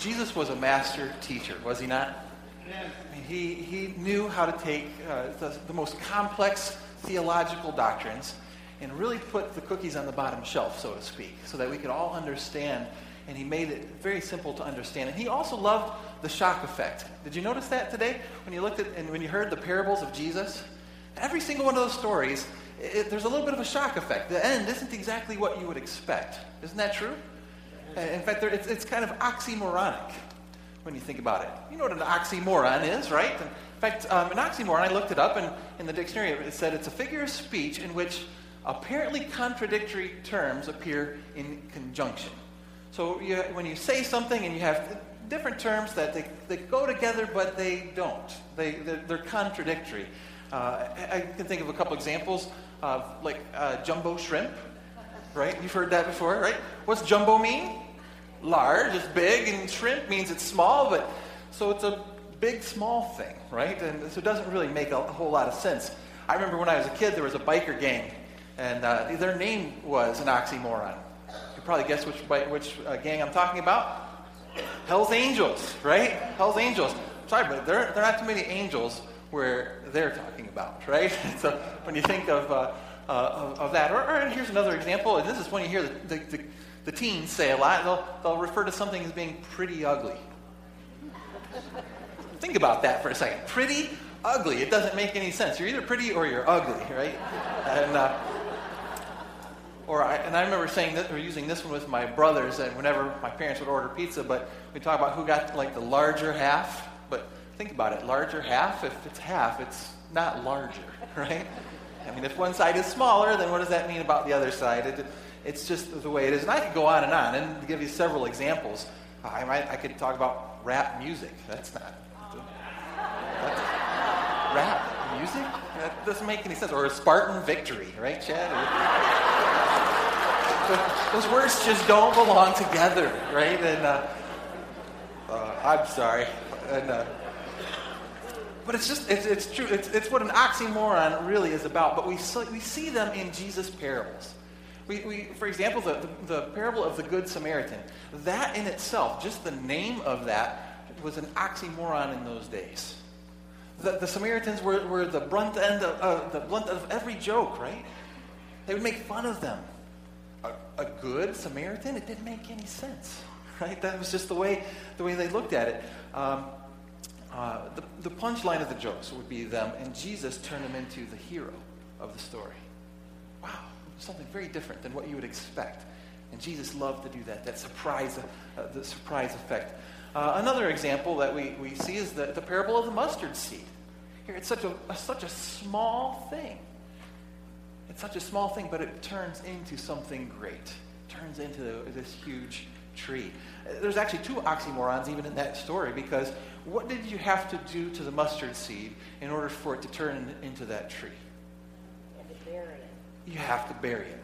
Jesus was a master teacher, was he not? I mean, he, he knew how to take uh, the, the most complex theological doctrines and really put the cookies on the bottom shelf, so to speak, so that we could all understand. And he made it very simple to understand. And he also loved the shock effect. Did you notice that today when you looked at and when you heard the parables of Jesus? Every single one of those stories, it, there's a little bit of a shock effect. The end isn't exactly what you would expect. Isn't that true? In fact, it's, it's kind of oxymoronic when you think about it. You know what an oxymoron is, right? In fact, um, an oxymoron, I looked it up, and in the dictionary it said it's a figure of speech in which apparently contradictory terms appear in conjunction. So you, when you say something and you have different terms that they, they go together, but they don't. They, they're, they're contradictory. Uh, I can think of a couple examples of like uh, jumbo shrimp, right? You've heard that before, right? What's jumbo mean? Large, it's big, and shrimp means it's small, but so it's a big, small thing, right? And so it doesn't really make a, whole lot of sense. I remember when I was a kid, there was a biker gang, and uh, their name was an oxymoron. You probably guess which, which uh, gang I'm talking about. Hell's Angels, right? Hell's Angels. Sorry, but there, there are not too many angels where they're talking about, right? so when you think of, uh, uh, of, of, that, or, or, here's another example, and this is when you hear the, the, the, the teens say a lot, they'll, they'll refer to something as being pretty ugly. think about that for a second. Pretty ugly. It doesn't make any sense. You're either pretty or you're ugly, right? And, uh, or I, and I remember saying that, or using this one with my brothers, and whenever my parents would order pizza, but we talk about who got like the larger half. But think about it, larger half. If it's half, it's not larger, right? I mean, if one side is smaller, then what does that mean about the other side? It, it's just the way it is. And I could go on and on and give you several examples. I might, I could talk about rap music. That's not that's, rap music. That doesn't make any sense. Or a Spartan victory, right, Chad? those words just don't belong together, right? And uh, uh, I'm sorry. And, uh, but it's just, it's, it's true. It's, it's what an oxymoron really is about. But we, we see them in Jesus' parables. We, we, for example, the, the, the parable of the Good Samaritan, that in itself, just the name of that, was an oxymoron in those days. The, the Samaritans were, were the brunt end of, uh, the blunt of every joke, right? They would make fun of them a, a good Samaritan? It didn't make any sense, right? That was just the way, the way they looked at it. Um, uh, the, the punchline of the jokes would be them, and Jesus turned them into the hero of the story. Wow, something very different than what you would expect. And Jesus loved to do that, that surprise, uh, the surprise effect. Uh, another example that we, we see is the, the parable of the mustard seed. Here, it's such a, a, such a small thing. It's such a small thing, but it turns into something great. It turns into this huge tree. There's actually two oxymorons even in that story because what did you have to do to the mustard seed in order for it to turn into that tree? You have to bury it. You have to bury it.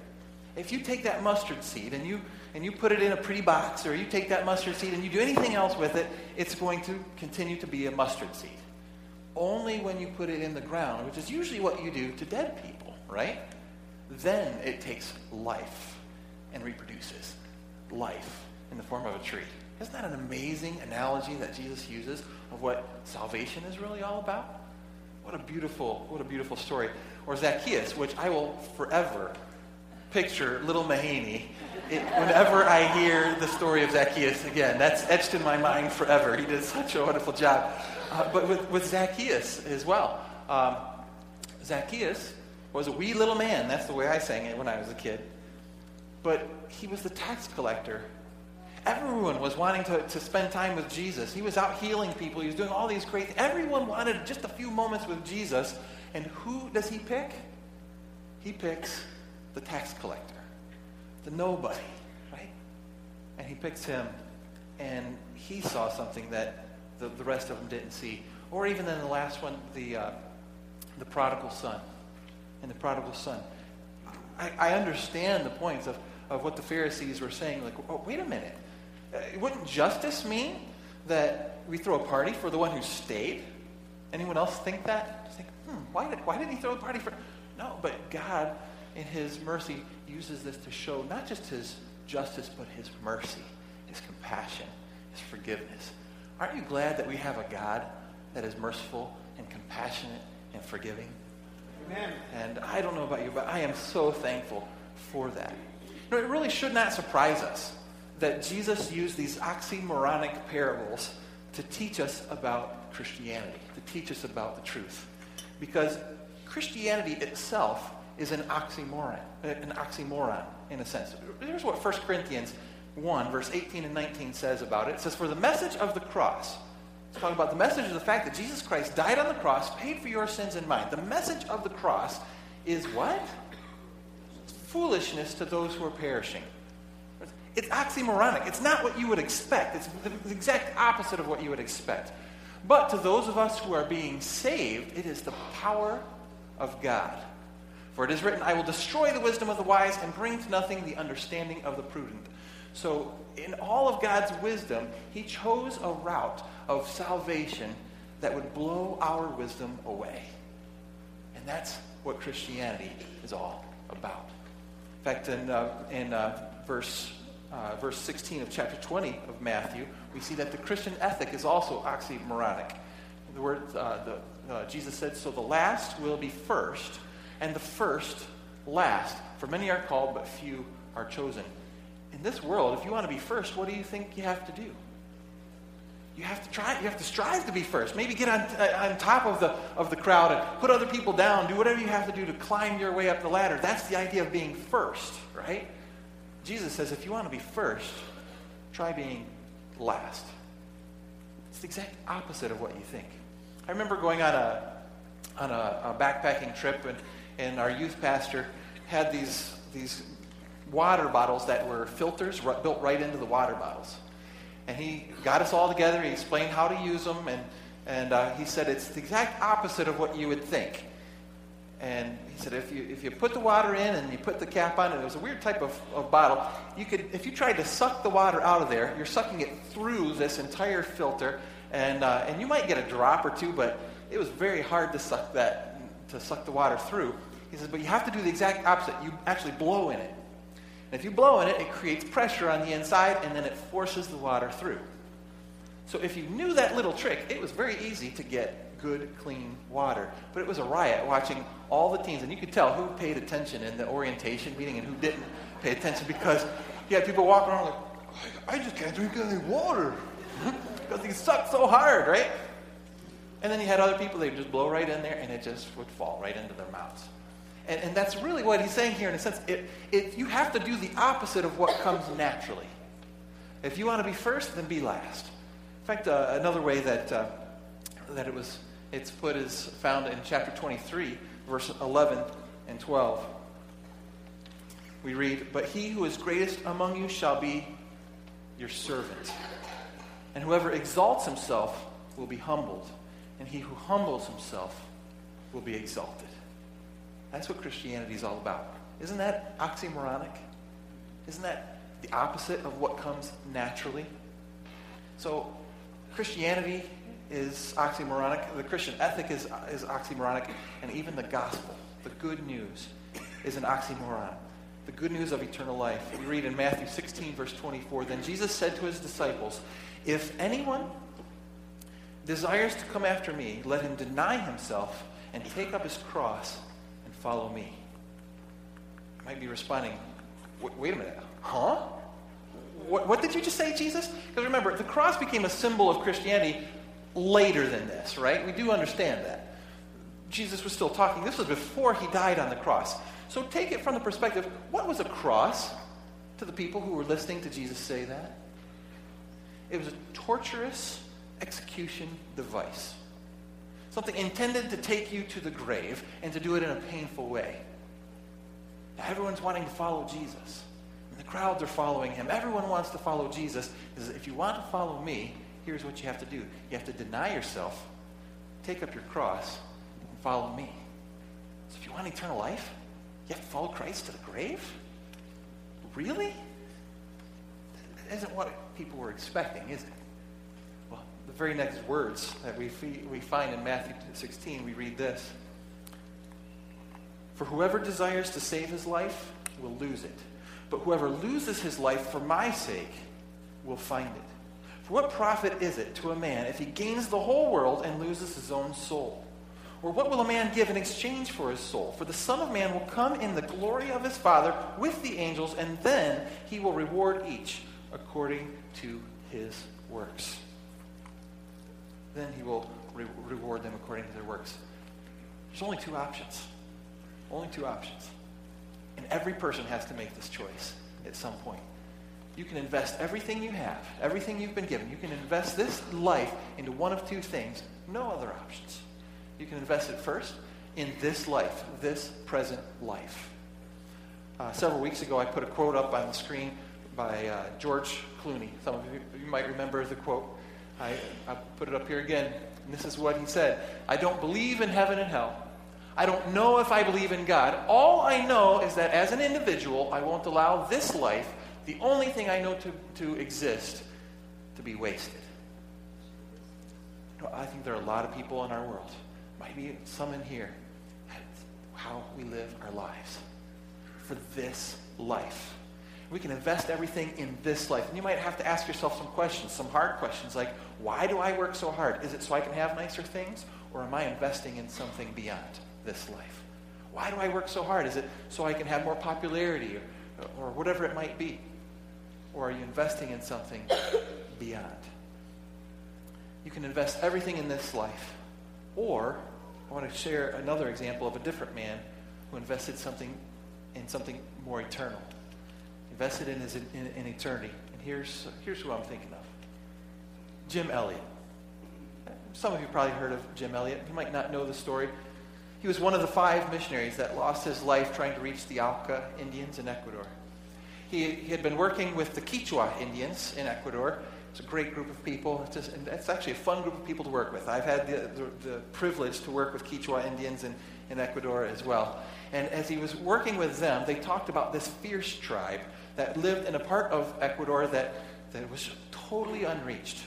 If you take that mustard seed and you and you put it in a pretty box or you take that mustard seed and you do anything else with it, it's going to continue to be a mustard seed. Only when you put it in the ground, which is usually what you do to dead people, right? Then it takes life and reproduces life in the form of a tree. Isn't that an amazing analogy that Jesus uses of what salvation is really all about? What a beautiful, what a beautiful story. Or Zacchaeus, which I will forever picture little Mahaney it, whenever I hear the story of Zacchaeus again. That's etched in my mind forever. He did such a wonderful job. Uh, but with, with Zacchaeus as well. Um, Zacchaeus was a wee little man. That's the way I sang it when I was a kid. But he was the tax collector. Everyone was wanting to, to spend time with Jesus. He was out healing people. He was doing all these great Everyone wanted just a few moments with Jesus. And who does he pick? He picks the tax collector, the nobody, right? And he picks him, and he saw something that the, the rest of them didn't see. Or even in the last one, the, uh, the prodigal son and the prodigal son. I, I understand the points of, of what the Pharisees were saying. Like, oh, wait a minute. Uh, wouldn't justice mean that we throw a party for the one who stayed? Anyone else think that? Think, hmm, why did, why did he throw a party for... No, but God, in his mercy, uses this to show not just his justice, but his mercy, his compassion, his forgiveness. Aren't you glad that we have a God that is merciful and compassionate and forgiving? Amen. And I don't know about you, but I am so thankful for that. You know, it really should not surprise us that Jesus used these oxymoronic parables to teach us about Christianity, to teach us about the truth. Because Christianity itself is an oxymoron, uh, an oxymoron in a sense. Here's what 1 Corinthians 1, verse 18 and 19 says about it. It says, For the message of the cross, it's talking about the message of the fact that Jesus Christ died on the cross, paid for your sins and mine. The message of the cross is what? Foolishness to those who are perishing. It's oxymoronic. It's not what you would expect. It's the exact opposite of what you would expect. But to those of us who are being saved, it is the power of God. For it is written, I will destroy the wisdom of the wise and bring to nothing the understanding of the prudent. So, in all of God's wisdom, He chose a route of salvation that would blow our wisdom away. And that's what Christianity is all about. In fact, in, uh, in uh, verse, uh, verse 16 of chapter 20 of Matthew, we see that the Christian ethic is also oxymoronic. The word, uh, the, uh, Jesus said, So the last will be first, and the first last. For many are called, but few are chosen. In this world, if you want to be first, what do you think you have to do? You have to try. You have to strive to be first. Maybe get on, uh, on top of the, of the crowd and put other people down. Do whatever you have to do to climb your way up the ladder. That's the idea of being first, right? Jesus says if you want to be first, try being last. It's the exact opposite of what you think. I remember going on a, on a, a backpacking trip, and, and our youth pastor had these, these water bottles that were filters built right into the water bottles. And he got us all together. He explained how to use them, and, and uh, he said it's the exact opposite of what you would think. And he said if you, if you put the water in and you put the cap on, and it was a weird type of, of bottle, you could, if you tried to suck the water out of there, you're sucking it through this entire filter, and, uh, and you might get a drop or two, but it was very hard to suck that, to suck the water through. He says, but you have to do the exact opposite. You actually blow in it. And if you blow in it, it creates pressure on the inside, and then it forces the water through. So if you knew that little trick, it was very easy to get good, clean water. But it was a riot watching all the teens, and you could tell who paid attention in the orientation meeting and who didn't pay attention because you had people walking around like, I just can't drink any water because he sucked so hard, right? And then you had other people, they would just blow right in there and it just would fall right into their mouths. And, and that's really what he's saying here in a sense. It, it, you have to do the opposite of what comes naturally. If you want to be first, then be last. In fact, uh, another way that, uh, that it was, it's put is found in chapter 23, verse 11 and 12. We read, But he who is greatest among you shall be your servant. And whoever exalts himself will be humbled, and he who humbles himself will be exalted. That's what Christianity is all about. Isn't that oxymoronic? Isn't that the opposite of what comes naturally? So, Christianity is oxymoronic. The Christian ethic is, is oxymoronic. And even the gospel, the good news, is an oxymoron. The good news of eternal life. We read in Matthew 16, verse 24 Then Jesus said to his disciples, If anyone desires to come after me, let him deny himself and take up his cross and follow me. You might be responding, wait a minute, huh? What, what did you just say, Jesus? Because remember, the cross became a symbol of Christianity later than this, right? We do understand that. Jesus was still talking. This was before he died on the cross. So take it from the perspective what was a cross to the people who were listening to Jesus say that? It was a torturous execution device. Something intended to take you to the grave and to do it in a painful way. Now, everyone's wanting to follow Jesus. And the crowds are following him. Everyone wants to follow Jesus. He says, if you want to follow me, here's what you have to do. You have to deny yourself, take up your cross, and follow me. So if you want eternal life, you have to follow Christ to the grave? Really? That isn't what people were expecting, is it? Well, the very next words that we, we find in Matthew 16, we read this For whoever desires to save his life will lose it, but whoever loses his life for my sake will find it. For what profit is it to a man if he gains the whole world and loses his own soul? Or what will a man give in exchange for his soul? For the Son of Man will come in the glory of his Father with the angels, and then he will reward each according to his works. Then he will re- reward them according to their works. There's only two options. Only two options. And every person has to make this choice at some point. You can invest everything you have, everything you've been given. You can invest this life into one of two things, no other options. You can invest it first in this life, this present life. Uh, several weeks ago, I put a quote up on the screen by uh, George Clooney. Some of you, you, might remember the quote. I, I put it up here again. And this is what he said I don't believe in heaven and hell. I don't know if I believe in God. All I know is that as an individual, I won't allow this life, the only thing I know to, to exist, to be wasted. I think there are a lot of people in our world, maybe some in here, how we live our lives for this life. We can invest everything in this life. And you might have to ask yourself some questions, some hard questions like, why do I work so hard? Is it so I can have nicer things? Or am I investing in something beyond this life? Why do I work so hard? Is it so I can have more popularity or, or whatever it might be? Or are you investing in something beyond? You can invest everything in this life. Or, I want to share another example of a different man who invested something in something more eternal invested in his in, in eternity. And here's, here's who I'm thinking of Jim Elliot. Some of you probably heard of Jim Elliot. You might not know the story. He was one of the five missionaries that lost his life trying to reach the Auca Indians in Ecuador. He, he had been working with the Quichua Indians in Ecuador. It's a great group of people. It's, just, it's actually a fun group of people to work with. I've had the, the, the privilege to work with Quichua Indians in, in Ecuador as well. And as he was working with them, they talked about this fierce tribe that lived in a part of Ecuador that, that was totally unreached.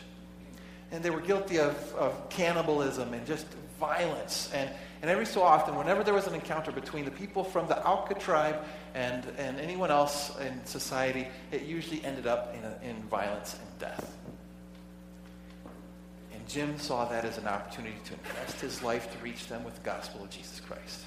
And they were guilty of, of cannibalism and just violence. And, and every so often, whenever there was an encounter between the people from the Auca tribe and, and anyone else in society, it usually ended up in, a, in violence and death. And Jim saw that as an opportunity to invest his life to reach them with the gospel of Jesus Christ.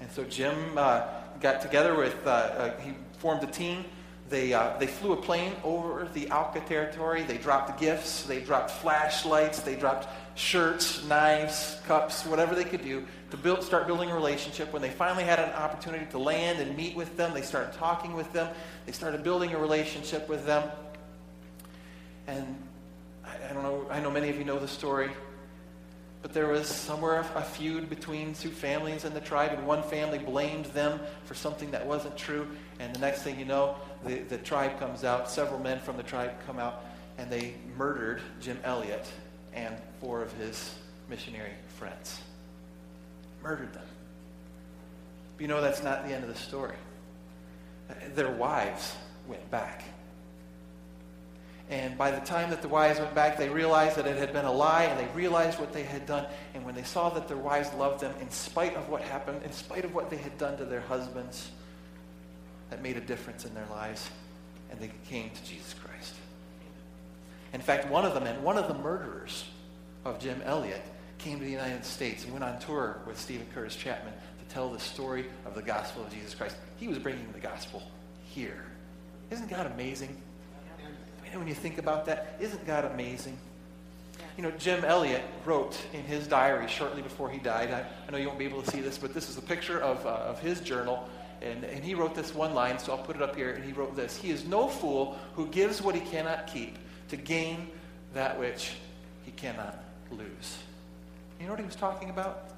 And so Jim uh, got together with, uh, uh, he formed a team. They, uh, they flew a plane over the Auca territory. They dropped gifts. They dropped flashlights. They dropped shirts, knives, cups, whatever they could do to build, start building a relationship. When they finally had an opportunity to land and meet with them, they started talking with them. They started building a relationship with them. And I, I don't know, I know many of you know the story. But there was somewhere a feud between two families in the tribe, and one family blamed them for something that wasn't true. And the next thing you know, the, the tribe comes out, several men from the tribe come out, and they murdered Jim Elliot and four of his missionary friends. Murdered them. But you know, that's not the end of the story. Their wives went back and by the time that the wives went back, they realized that it had been a lie, and they realized what they had done. And when they saw that their wives loved them, in spite of what happened, in spite of what they had done to their husbands, that made a difference in their lives, and they came to Jesus Christ. In fact, one of the men, one of the murderers of Jim Elliot, came to the United States and went on tour with Steven Curtis Chapman to tell the story of the gospel of Jesus Christ. He was bringing the gospel here. Isn't God amazing? And when you think about that, isn't God amazing? You know, Jim Elliot wrote in his diary shortly before he died. I, I know you won't be able to see this, but this is a picture of, uh, of his journal. And, and he wrote this one line, so I'll put it up here. And he wrote this He is no fool who gives what he cannot keep to gain that which he cannot lose. You know what he was talking about?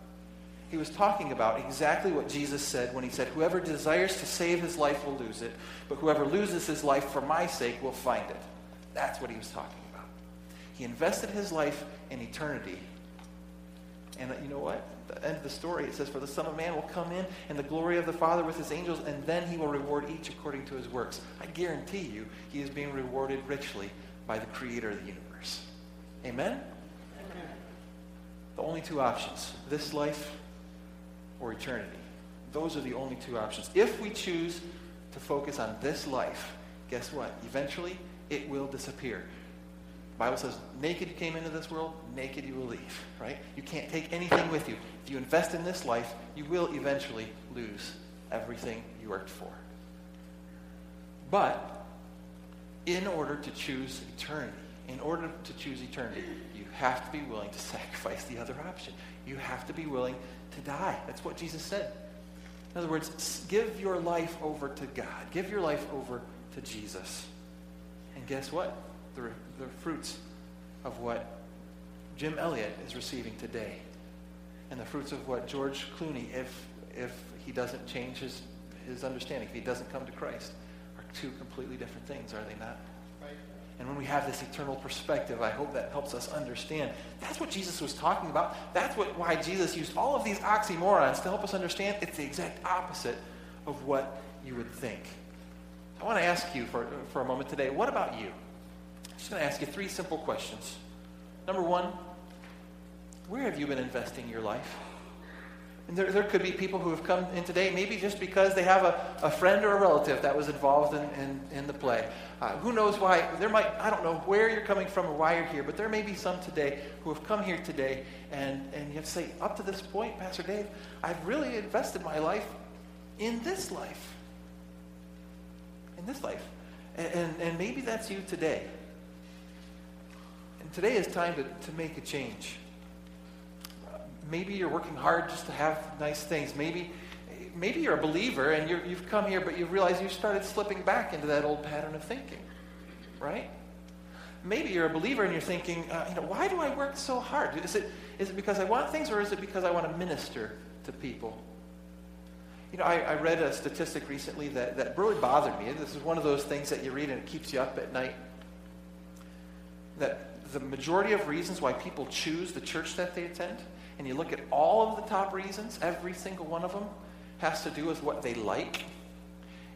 He was talking about exactly what Jesus said when he said, Whoever desires to save his life will lose it, but whoever loses his life for my sake will find it. That's what he was talking about. He invested his life in eternity. And uh, you know what? the end of the story, it says, For the Son of Man will come in in the glory of the Father with his angels, and then he will reward each according to his works. I guarantee you, he is being rewarded richly by the Creator of the universe. Amen? Amen. The only two options this life or eternity. Those are the only two options. If we choose to focus on this life, guess what? Eventually, it will disappear. Bible says, naked you came into this world, naked you will leave, right? You can't take anything with you. If you invest in this life, you will eventually lose everything you worked for. But in order to choose eternity, in order to choose eternity, you have to be willing to sacrifice the other option. You have to be willing to die. That's what Jesus said. In other words, give your life over to God. Give your life over to Jesus. And guess what? The, the fruits of what Jim Elliot is receiving today. And the fruits of what George Clooney, if, if he doesn't change his, his understanding, if he doesn't come to Christ, are two completely different things, are they not? And when we have this eternal perspective, I hope that helps us understand. That's what Jesus was talking about. That's what, why Jesus used all of these oxymorons to help us understand. It's the exact opposite of what you would think. I want to ask you for, for a moment today, what about you? I'm just going to ask you three simple questions. Number one, where have you been investing your life? And there, there could be people who have come in today, maybe just because they have a, a friend or a relative that was involved in, in, in the play. Uh, who knows why? There might, I don't know where you're coming from or why you're here, but there may be some today who have come here today and, and you have to say, up to this point, Pastor Dave, I've really invested my life in this life. In this life. And, and, and maybe that's you today. And today is time to, to make a change maybe you're working hard just to have nice things. Maybe, maybe you're a believer and you have come here, but you realize you started slipping back into that old pattern of thinking, right? Maybe you're a believer and you're thinking, uh, you know, why do I work so hard? Is it, is it because I want things or is it because I want to minister to people? You know, I, I read a statistic recently that, that really bothered me. This is one of those things that you read and it keeps you up at night. That the majority of reasons why people choose the church that they attend and you look at all of the top reasons, every single one of them has to do with what they like.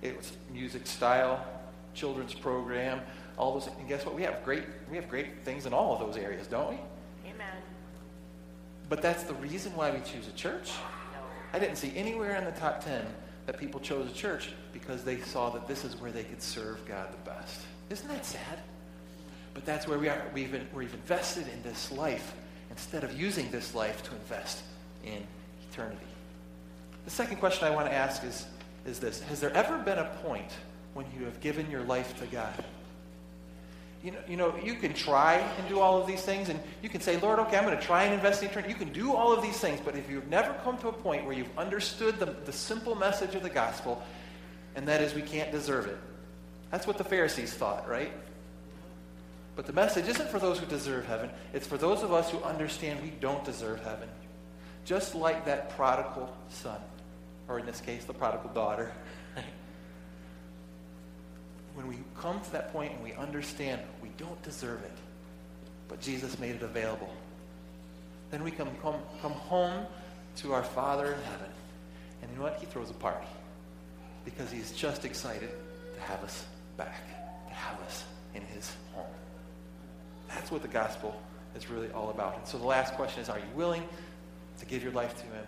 It's music style, children's program, all those. And guess what? We have great we have great things in all of those areas, don't we? Amen. But that's the reason why we choose a church. I didn't see anywhere in the top ten that people chose a church because they saw that this is where they could serve God the best. Isn't that sad? But that's where we are. We've, we've invested in this life instead of using this life to invest in eternity. The second question I want to ask is, is this Has there ever been a point when you have given your life to God? You know, you know, you can try and do all of these things, and you can say, Lord, okay, I'm going to try and invest in eternity. You can do all of these things, but if you've never come to a point where you've understood the, the simple message of the gospel, and that is we can't deserve it. That's what the Pharisees thought, right? But the message isn't for those who deserve heaven, it's for those of us who understand we don't deserve heaven. Just like that prodigal son, or in this case, the prodigal daughter. when we come to that point and we understand we don't deserve it, but Jesus made it available, then we can come, come home to our Father in heaven. And you know what? He throws a party because he's just excited to have us back, to have us in his home. That's what the gospel is really all about. And so the last question is are you willing to give your life to Him?